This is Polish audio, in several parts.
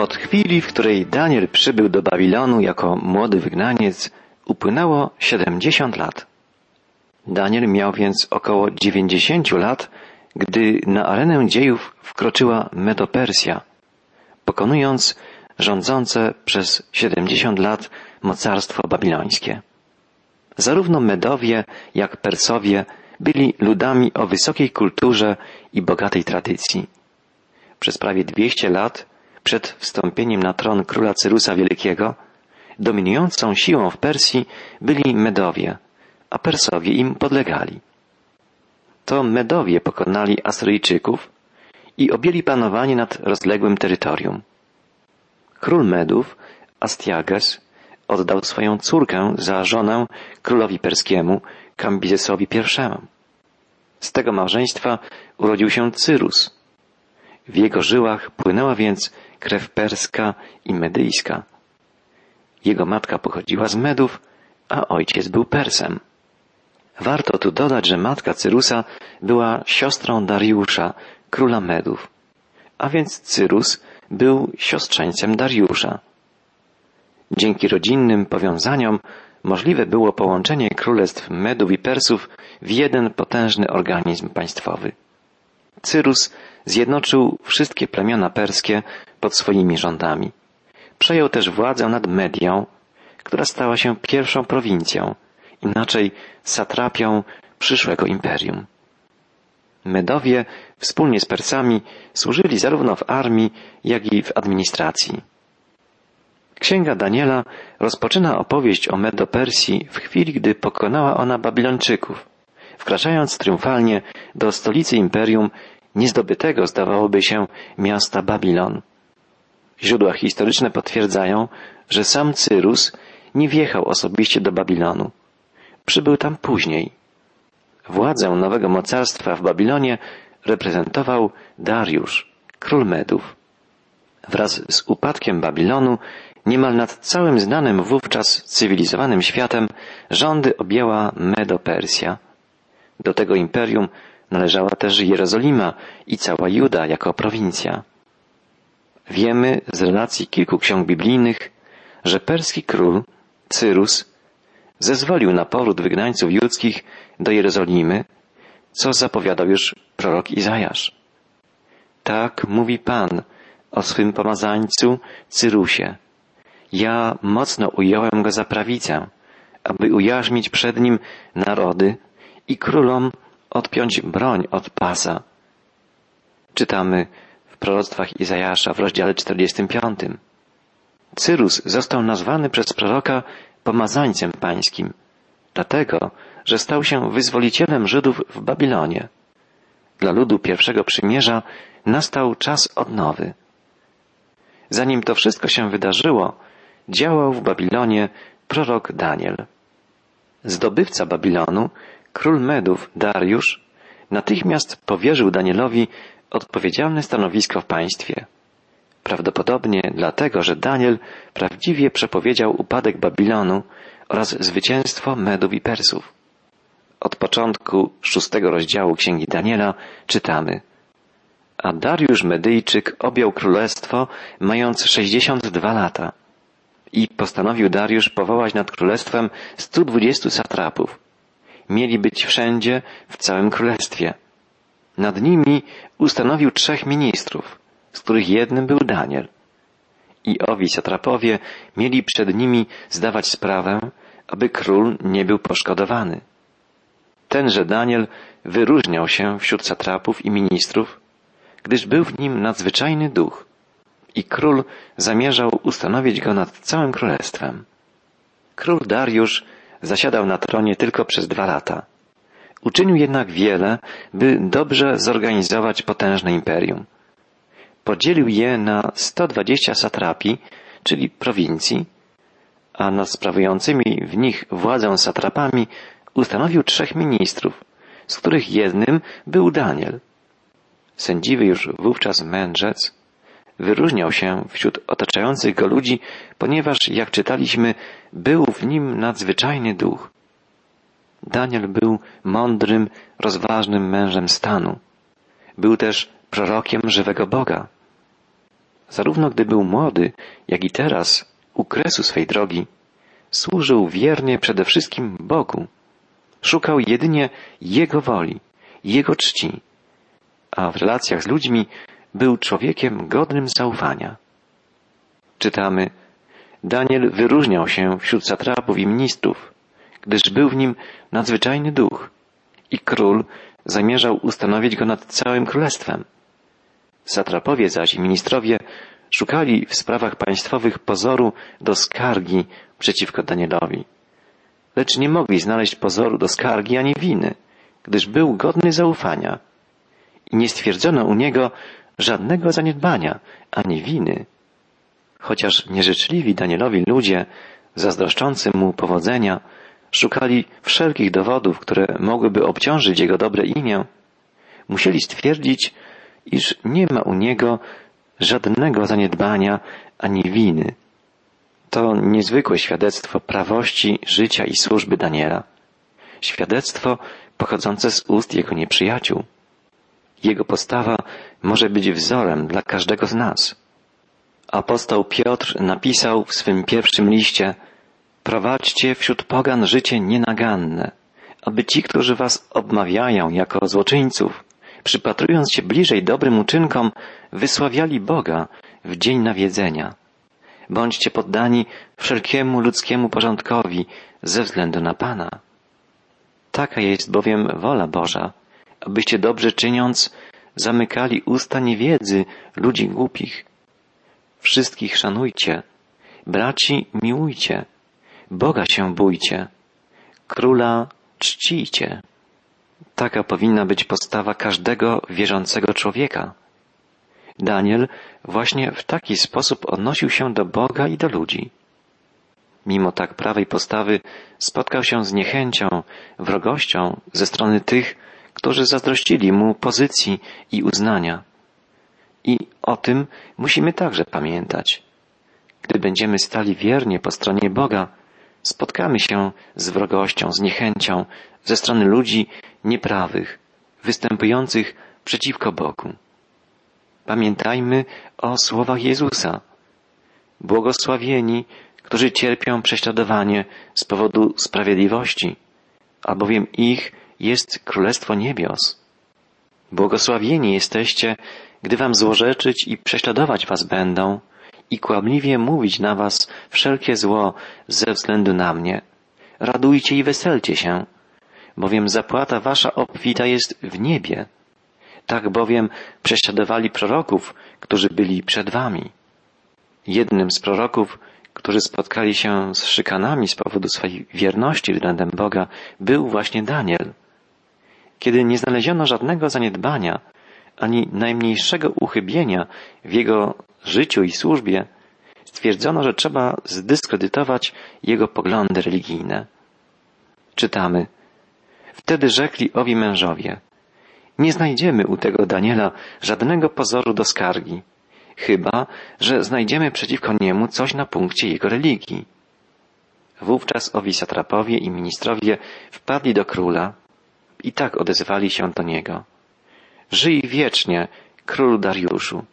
Od chwili, w której Daniel przybył do Babilonu jako młody wygnaniec, upłynęło siedemdziesiąt lat. Daniel miał więc około dziewięćdziesięciu lat, gdy na arenę dziejów wkroczyła Medopersja, pokonując rządzące przez siedemdziesiąt lat mocarstwo babilońskie. Zarówno Medowie, jak Persowie byli ludami o wysokiej kulturze i bogatej tradycji. Przez prawie dwieście lat przed wstąpieniem na tron króla Cyrusa Wielkiego, dominującą siłą w Persji byli Medowie, a Persowie im podlegali. To Medowie pokonali Asyryjczyków i objęli panowanie nad rozległym terytorium. Król Medów, Astiages, oddał swoją córkę za żonę królowi perskiemu, Kambizesowi I. Z tego małżeństwa urodził się Cyrus. W jego żyłach płynęła więc krew perska i medyjska. Jego matka pochodziła z Medów, a ojciec był Persem. Warto tu dodać, że matka Cyrusa była siostrą Dariusza, króla Medów, a więc Cyrus był siostrzeńcem Dariusza. Dzięki rodzinnym powiązaniom możliwe było połączenie królestw Medów i Persów w jeden potężny organizm państwowy. Cyrus zjednoczył wszystkie plemiona perskie pod swoimi rządami. Przejął też władzę nad Medią, która stała się pierwszą prowincją, inaczej satrapią przyszłego imperium. Medowie wspólnie z Persami służyli zarówno w armii, jak i w administracji. Księga Daniela rozpoczyna opowieść o Medo-Persji w chwili, gdy pokonała ona Babilończyków, wkraczając triumfalnie do stolicy imperium niezdobytego, zdawałoby się, miasta Babilon. Źródła historyczne potwierdzają, że sam Cyrus nie wjechał osobiście do Babilonu. Przybył tam później. Władzę nowego mocarstwa w Babilonie reprezentował Dariusz, król Medów. Wraz z upadkiem Babilonu niemal nad całym znanym wówczas cywilizowanym światem rządy objęła Medo-Persja. Do tego imperium należała też Jerozolima i cała Juda jako prowincja. Wiemy z relacji kilku ksiąg biblijnych, że perski król, Cyrus, zezwolił na powrót wygnańców judzkich do Jerozolimy, co zapowiadał już prorok Izajasz. Tak mówi Pan o swym pomazańcu Cyrusie. Ja mocno ująłem go za prawicę, aby ujarzmić przed nim narody i królom odpiąć broń od pasa. Czytamy w proroctwach Izajasza w rozdziale 45. Cyrus został nazwany przez proroka pomazańcem pańskim, dlatego, że stał się wyzwolicielem Żydów w Babilonie. Dla ludu pierwszego przymierza nastał czas odnowy. Zanim to wszystko się wydarzyło, działał w Babilonie prorok Daniel. Zdobywca Babilonu Król Medów, Dariusz, natychmiast powierzył Danielowi odpowiedzialne stanowisko w państwie. Prawdopodobnie dlatego, że Daniel prawdziwie przepowiedział upadek Babilonu oraz zwycięstwo Medów i Persów. Od początku szóstego rozdziału Księgi Daniela czytamy A Dariusz Medyjczyk objął królestwo, mając sześćdziesiąt dwa lata. I postanowił Dariusz powołać nad królestwem stu dwudziestu satrapów, mieli być wszędzie w całym królestwie. Nad nimi ustanowił trzech ministrów, z których jednym był Daniel. I owi satrapowie mieli przed nimi zdawać sprawę, aby król nie był poszkodowany. Tenże Daniel wyróżniał się wśród satrapów i ministrów, gdyż był w nim nadzwyczajny duch i król zamierzał ustanowić go nad całym królestwem. Król Dariusz zasiadał na tronie tylko przez dwa lata. Uczynił jednak wiele, by dobrze zorganizować potężne imperium. Podzielił je na 120 satrapii, czyli prowincji, a nad sprawującymi w nich władzę satrapami ustanowił trzech ministrów, z których jednym był Daniel. Sędziwy już wówczas mędrzec wyróżniał się wśród otaczających go ludzi, ponieważ, jak czytaliśmy, był w nim nadzwyczajny duch. Daniel był mądrym, rozważnym mężem stanu. Był też prorokiem żywego Boga. zarówno gdy był młody, jak i teraz, u kresu swej drogi, służył wiernie przede wszystkim Bogu. Szukał jedynie Jego woli, Jego czci, a w relacjach z ludźmi był człowiekiem godnym zaufania. Czytamy, Daniel wyróżniał się wśród satrapów i ministrów, gdyż był w nim nadzwyczajny duch i król zamierzał ustanowić go nad całym królestwem. Satrapowie zaś i ministrowie szukali w sprawach państwowych pozoru do skargi przeciwko Danielowi. Lecz nie mogli znaleźć pozoru do skargi ani winy, gdyż był godny zaufania i nie stwierdzono u niego żadnego zaniedbania ani winy. Chociaż nieżyczliwi Danielowi ludzie, zazdroszczący mu powodzenia, szukali wszelkich dowodów, które mogłyby obciążyć jego dobre imię, musieli stwierdzić, iż nie ma u niego żadnego zaniedbania ani winy. To niezwykłe świadectwo prawości życia i służby Daniela. Świadectwo pochodzące z ust jego nieprzyjaciół. Jego postawa może być wzorem dla każdego z nas. Apostoł Piotr napisał w swym pierwszym liście Prowadźcie wśród pogan życie nienaganne, aby ci, którzy was obmawiają jako złoczyńców, przypatrując się bliżej dobrym uczynkom, wysławiali Boga w dzień nawiedzenia. Bądźcie poddani wszelkiemu ludzkiemu porządkowi ze względu na Pana. Taka jest bowiem wola Boża, abyście dobrze czyniąc zamykali usta niewiedzy ludzi głupich. Wszystkich szanujcie, braci miłujcie, Boga się bójcie, króla czcijcie. Taka powinna być postawa każdego wierzącego człowieka. Daniel właśnie w taki sposób odnosił się do Boga i do ludzi. Mimo tak prawej postawy spotkał się z niechęcią, wrogością ze strony tych, którzy zazdrościli mu pozycji i uznania. I o tym musimy także pamiętać. Gdy będziemy stali wiernie po stronie Boga, spotkamy się z wrogością, z niechęcią ze strony ludzi nieprawych, występujących przeciwko Bogu. Pamiętajmy o słowach Jezusa. Błogosławieni, którzy cierpią prześladowanie z powodu sprawiedliwości, albowiem ich jest Królestwo Niebios. Błogosławieni jesteście, gdy wam złorzeczyć i prześladować was będą i kłamliwie mówić na was wszelkie zło ze względu na mnie. Radujcie i weselcie się, bowiem zapłata wasza obfita jest w niebie. Tak bowiem prześladowali proroków, którzy byli przed wami. Jednym z proroków, którzy spotkali się z szykanami z powodu swojej wierności względem Boga, był właśnie Daniel. Kiedy nie znaleziono żadnego zaniedbania, ani najmniejszego uchybienia w jego życiu i służbie, stwierdzono, że trzeba zdyskredytować jego poglądy religijne. Czytamy. Wtedy rzekli owi mężowie, nie znajdziemy u tego Daniela żadnego pozoru do skargi, chyba, że znajdziemy przeciwko niemu coś na punkcie jego religii. Wówczas owi satrapowie i ministrowie wpadli do króla i tak odezwali się do niego. Żyj wiecznie, królu Dariuszu.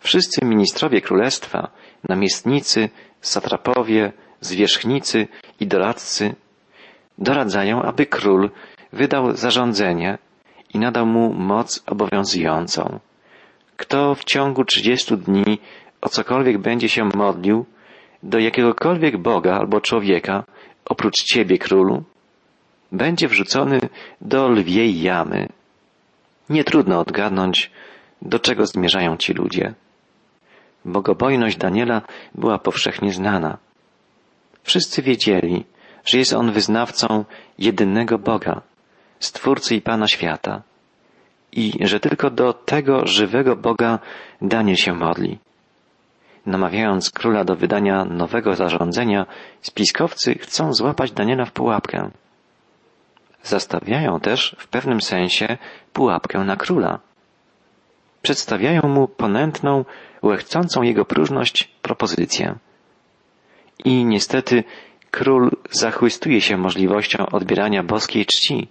Wszyscy ministrowie królestwa, namiestnicy, satrapowie, zwierzchnicy i doradcy doradzają, aby król wydał zarządzenie i nadał mu moc obowiązującą. Kto w ciągu trzydziestu dni o cokolwiek będzie się modlił do jakiegokolwiek Boga albo człowieka, oprócz Ciebie, królu, będzie wrzucony do lwiej jamy. Nie trudno odgadnąć, do czego zmierzają ci ludzie. Bogobojność Daniela była powszechnie znana. Wszyscy wiedzieli, że jest on wyznawcą jedynego Boga, Stwórcy i Pana świata i że tylko do tego żywego Boga Daniel się modli. Namawiając króla do wydania nowego zarządzenia, spiskowcy chcą złapać Daniela w pułapkę. Zastawiają też w pewnym sensie pułapkę na króla. Przedstawiają mu ponętną, łechcącą jego próżność propozycję. I niestety król zachwystuje się możliwością odbierania boskiej czci.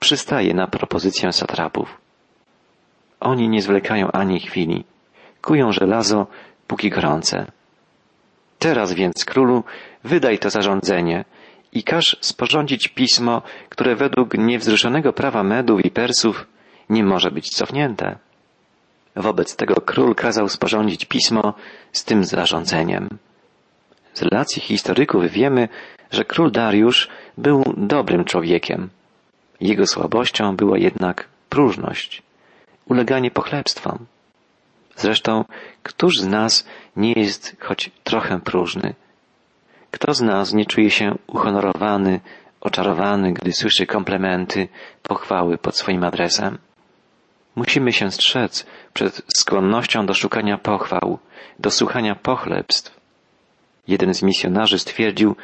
Przystaje na propozycję satrapów. Oni nie zwlekają ani chwili. kują żelazo, póki gorące. Teraz więc, królu, wydaj to zarządzenie i każ sporządzić pismo, które według niewzruszonego prawa Medów i Persów nie może być cofnięte. Wobec tego król kazał sporządzić pismo z tym zarządzeniem. Z relacji historyków wiemy, że król Dariusz był dobrym człowiekiem. Jego słabością była jednak próżność, uleganie pochlebstwom. Zresztą, któż z nas nie jest choć trochę próżny? Kto z nas nie czuje się uhonorowany, oczarowany, gdy słyszy komplementy, pochwały pod swoim adresem? Musimy się strzec przed skłonnością do szukania pochwał, do słuchania pochlebstw. Jeden z misjonarzy stwierdził,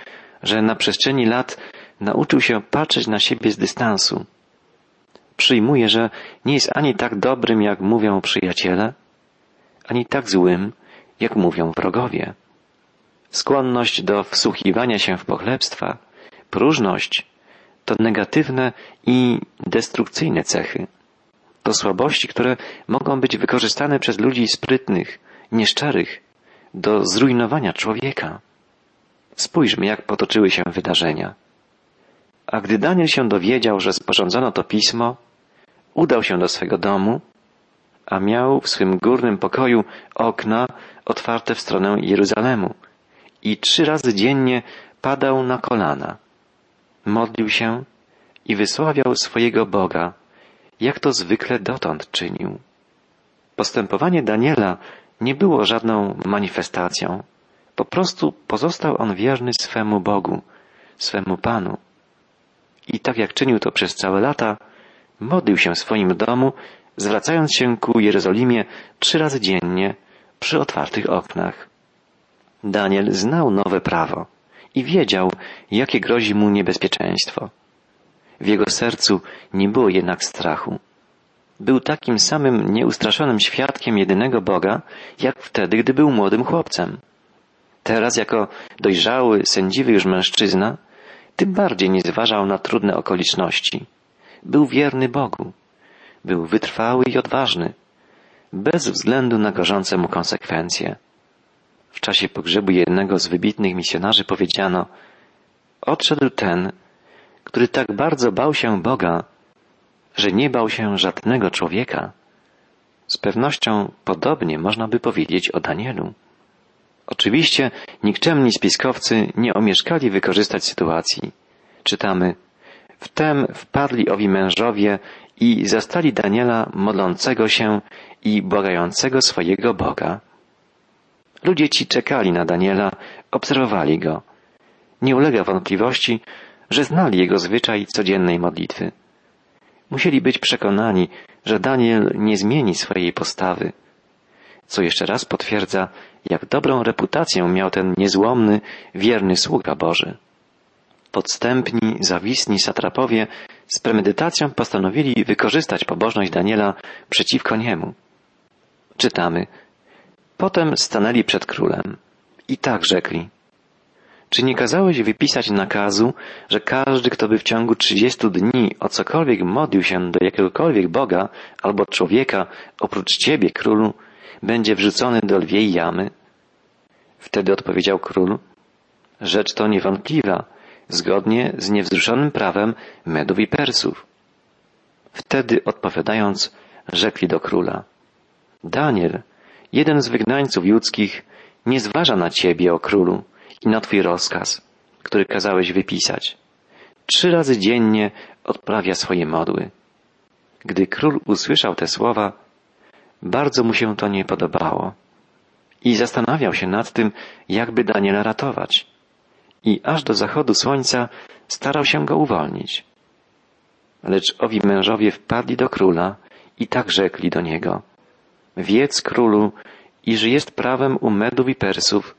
że na przestrzeni lat nauczył się patrzeć na siebie z dystansu. Przyjmuje, że nie jest ani tak dobrym, jak mówią przyjaciele, ani tak złym, jak mówią wrogowie. Skłonność do wsłuchiwania się w pochlebstwa, próżność to negatywne i destrukcyjne cechy. To słabości, które mogą być wykorzystane przez ludzi sprytnych, nieszczerych do zrujnowania człowieka. Spójrzmy, jak potoczyły się wydarzenia. A gdy Daniel się dowiedział, że sporządzono to pismo, udał się do swego domu, a miał w swym górnym pokoju okna otwarte w stronę Jeruzalemu i trzy razy dziennie padał na kolana. Modlił się i wysławiał swojego Boga, jak to zwykle dotąd czynił. Postępowanie Daniela nie było żadną manifestacją. Po prostu pozostał on wierny swemu Bogu, swemu Panu. I tak jak czynił to przez całe lata, modlił się w swoim domu, zwracając się ku Jerozolimie trzy razy dziennie przy otwartych oknach. Daniel znał nowe prawo i wiedział, jakie grozi mu niebezpieczeństwo. W jego sercu nie było jednak strachu. Był takim samym nieustraszonym świadkiem jedynego Boga, jak wtedy, gdy był młodym chłopcem. Teraz, jako dojrzały, sędziwy już mężczyzna, tym bardziej nie zważał na trudne okoliczności. Był wierny Bogu. Był wytrwały i odważny, bez względu na gorzące mu konsekwencje. W czasie pogrzebu jednego z wybitnych misjonarzy powiedziano, odszedł ten, który tak bardzo bał się Boga, że nie bał się żadnego człowieka. Z pewnością podobnie można by powiedzieć o Danielu. Oczywiście nikczemni spiskowcy nie omieszkali wykorzystać sytuacji. Czytamy, wtem wpadli owi mężowie i zastali Daniela modlącego się i błagającego swojego Boga. Ludzie ci czekali na Daniela, obserwowali go. Nie ulega wątpliwości, że znali jego zwyczaj codziennej modlitwy. Musieli być przekonani, że Daniel nie zmieni swojej postawy, co jeszcze raz potwierdza, jak dobrą reputację miał ten niezłomny, wierny sługa Boży. Podstępni, zawisni satrapowie z premedytacją postanowili wykorzystać pobożność Daniela przeciwko niemu. Czytamy. Potem stanęli przed królem i tak rzekli. Czy nie kazałeś wypisać nakazu, że każdy, kto by w ciągu trzydziestu dni o cokolwiek modlił się do jakiegokolwiek Boga albo człowieka oprócz Ciebie, królu, będzie wrzucony do lwiej jamy? Wtedy odpowiedział król, rzecz to niewątpliwa, zgodnie z niewzruszonym prawem Medów i Persów. Wtedy odpowiadając, rzekli do króla, Daniel, jeden z wygnańców judzkich, nie zważa na ciebie, o królu, i na twój rozkaz, który kazałeś wypisać. Trzy razy dziennie odprawia swoje modły. Gdy król usłyszał te słowa, bardzo mu się to nie podobało i zastanawiał się nad tym, jakby Daniela ratować. I aż do zachodu słońca starał się go uwolnić. Lecz owi mężowie wpadli do króla i tak rzekli do niego. Wiedz królu, iż jest prawem u Medów i Persów,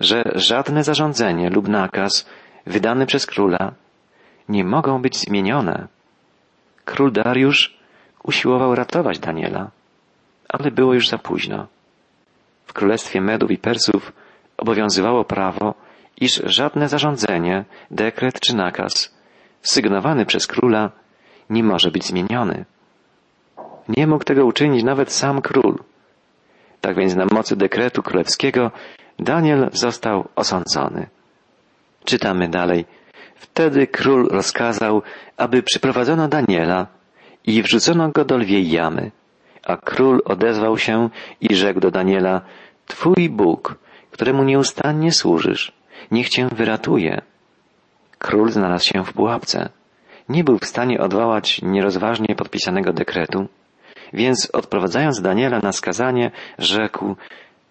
że żadne zarządzenie lub nakaz wydany przez króla nie mogą być zmienione. Król Dariusz usiłował ratować Daniela, ale było już za późno. W królestwie Medów i Persów obowiązywało prawo, iż żadne zarządzenie, dekret czy nakaz sygnowany przez króla nie może być zmieniony. Nie mógł tego uczynić nawet sam król. Tak więc na mocy dekretu królewskiego Daniel został osądzony. Czytamy dalej. Wtedy król rozkazał, aby przyprowadzono Daniela i wrzucono go do lwiej jamy. A król odezwał się i rzekł do Daniela, Twój Bóg, któremu nieustannie służysz, niech cię wyratuje. Król znalazł się w pułapce. Nie był w stanie odwołać nierozważnie podpisanego dekretu, więc odprowadzając Daniela na skazanie, rzekł,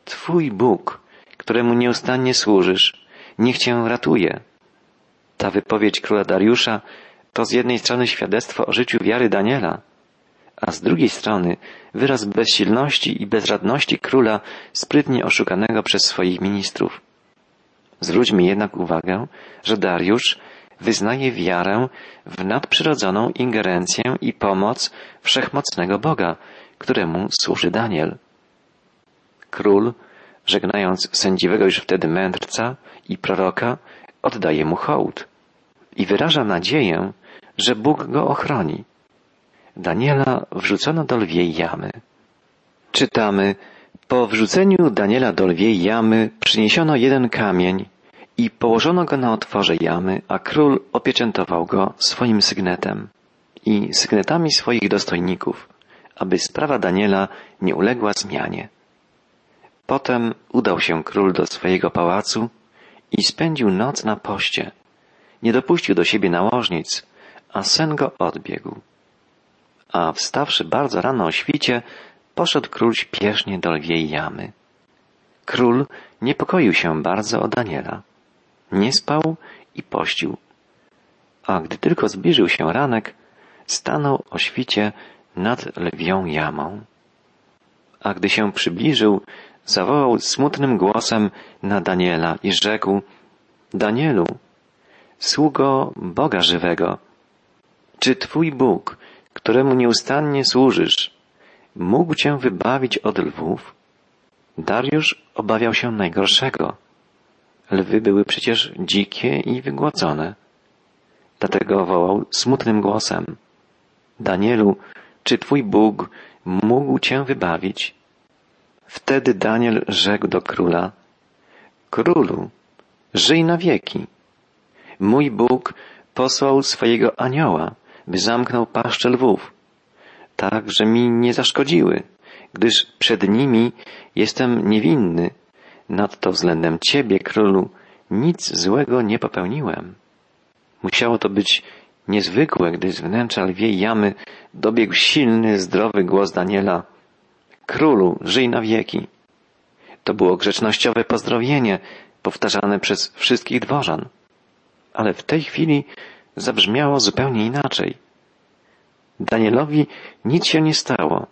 Twój Bóg, któremu nieustannie służysz, niech cię ratuje. Ta wypowiedź króla Dariusza to z jednej strony świadectwo o życiu wiary Daniela, a z drugiej strony wyraz bezsilności i bezradności króla sprytnie oszukanego przez swoich ministrów. Zwróćmy jednak uwagę, że Dariusz wyznaje wiarę w nadprzyrodzoną ingerencję i pomoc wszechmocnego Boga, któremu służy Daniel. Król, żegnając sędziwego już wtedy mędrca i proroka, oddaje mu hołd i wyraża nadzieję, że Bóg go ochroni. Daniela wrzucono do lwiej jamy. Czytamy, po wrzuceniu Daniela do lwiej jamy przyniesiono jeden kamień i położono go na otworze jamy, a król opieczętował go swoim sygnetem i sygnetami swoich dostojników, aby sprawa Daniela nie uległa zmianie. Potem udał się król do swojego pałacu i spędził noc na poście. Nie dopuścił do siebie nałożnic, a sen go odbiegł. A wstawszy bardzo rano o świcie, poszedł król śpiesznie do lwiej jamy. Król niepokoił się bardzo o Daniela. Nie spał i pościł. A gdy tylko zbliżył się ranek, stanął o świcie nad lwią jamą. A gdy się przybliżył, zawołał smutnym głosem na Daniela i rzekł, Danielu, sługo Boga żywego, czy Twój Bóg, któremu nieustannie służysz, mógł Cię wybawić od lwów? Dariusz obawiał się najgorszego. Lwy były przecież dzikie i wygłodzone. Dlatego wołał smutnym głosem. Danielu, czy Twój Bóg mógł Cię wybawić? Wtedy Daniel rzekł do króla, Królu, żyj na wieki. Mój Bóg posłał swojego anioła, by zamknął paszczę lwów, tak, że mi nie zaszkodziły, gdyż przed nimi jestem niewinny. Nadto względem Ciebie, królu, nic złego nie popełniłem. Musiało to być niezwykłe, gdy z wnętrza lwiej jamy dobiegł silny, zdrowy głos Daniela. Królu, żyj na wieki. To było grzecznościowe pozdrowienie, powtarzane przez wszystkich dworzan. Ale w tej chwili zabrzmiało zupełnie inaczej. Danielowi nic się nie stało.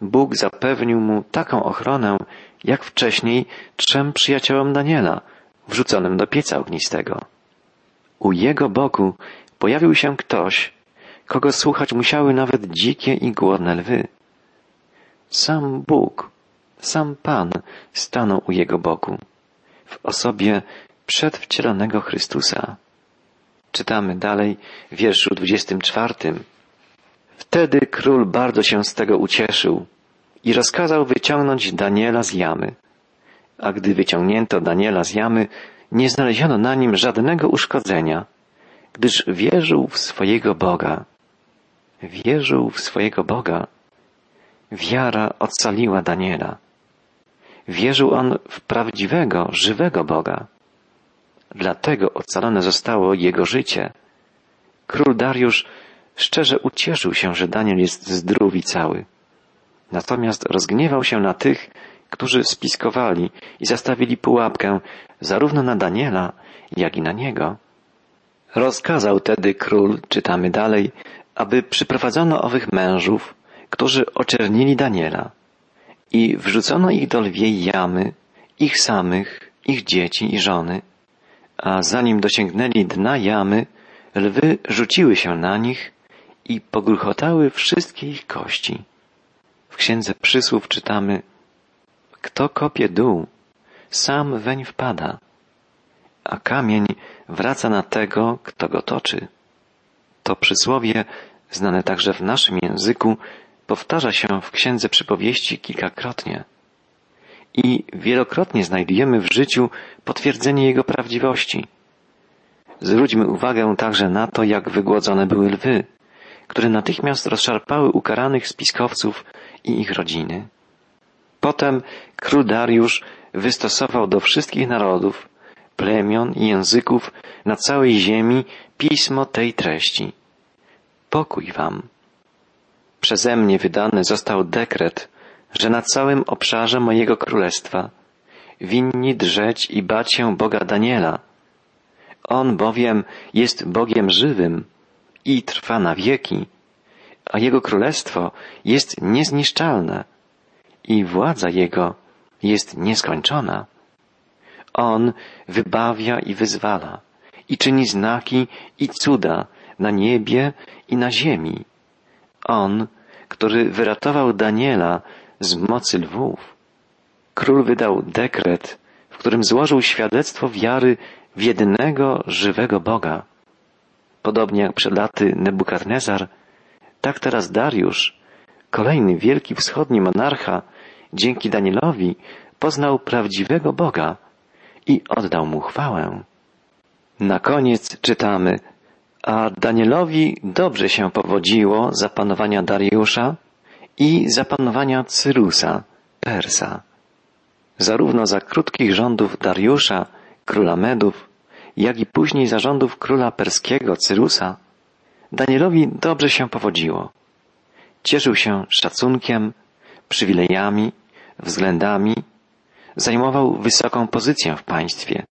Bóg zapewnił mu taką ochronę, jak wcześniej trzem przyjaciołom Daniela, wrzuconym do pieca ognistego. U jego boku pojawił się ktoś, kogo słuchać musiały nawet dzikie i głodne lwy. Sam Bóg, sam Pan stanął u jego boku, w osobie przedwcielonego Chrystusa. Czytamy dalej w wierszu 24. Wtedy król bardzo się z tego ucieszył i rozkazał wyciągnąć Daniela z jamy. A gdy wyciągnięto Daniela z jamy, nie znaleziono na nim żadnego uszkodzenia, gdyż wierzył w swojego Boga. Wierzył w swojego Boga. Wiara ocaliła Daniela. Wierzył on w prawdziwego, żywego Boga. Dlatego ocalone zostało jego życie. Król Dariusz szczerze ucieszył się, że Daniel jest zdrów i cały. Natomiast rozgniewał się na tych, którzy spiskowali i zastawili pułapkę zarówno na Daniela, jak i na niego. Rozkazał tedy król, czytamy dalej, aby przyprowadzono owych mężów, którzy oczernili Daniela i wrzucono ich do lwiej jamy, ich samych, ich dzieci i żony, a zanim dosięgnęli dna jamy, lwy rzuciły się na nich i pogruchotały wszystkie ich kości. W księdze przysłów czytamy Kto kopie dół, sam weń wpada, a kamień wraca na tego, kto go toczy. To przysłowie, znane także w naszym języku, powtarza się w księdze przypowieści kilkakrotnie. i wielokrotnie znajdujemy w życiu potwierdzenie jego prawdziwości. Zwróćmy uwagę także na to, jak wygłodzone były lwy, które natychmiast rozszarpały ukaranych spiskowców i ich rodziny. Potem król Dariusz wystosował do wszystkich narodów, plemion i języków na całej ziemi pismo tej treści. Pokój wam. Przeze mnie wydany został dekret, że na całym obszarze mojego królestwa winni drzeć i bać się Boga Daniela. On bowiem jest Bogiem żywym i trwa na wieki, a Jego królestwo jest niezniszczalne i władza Jego jest nieskończona. On wybawia i wyzwala i czyni znaki i cuda na niebie i na ziemi. On, który wyratował Daniela z mocy lwów. Król wydał dekret, w którym złożył świadectwo wiary w jedynego żywego Boga. Podobnie jak przed laty Nebukadnezar, tak teraz Dariusz, kolejny wielki wschodni monarcha, dzięki Danielowi poznał prawdziwego Boga i oddał mu chwałę. Na koniec czytamy, a Danielowi dobrze się powodziło za panowania Dariusza i za panowania Cyrusa, Persa. Zarówno za krótkich rządów Dariusza, króla Medów, jak i później za rządów króla perskiego Cyrusa, Danielowi dobrze się powodziło. Cieszył się szacunkiem, przywilejami, względami, zajmował wysoką pozycję w państwie.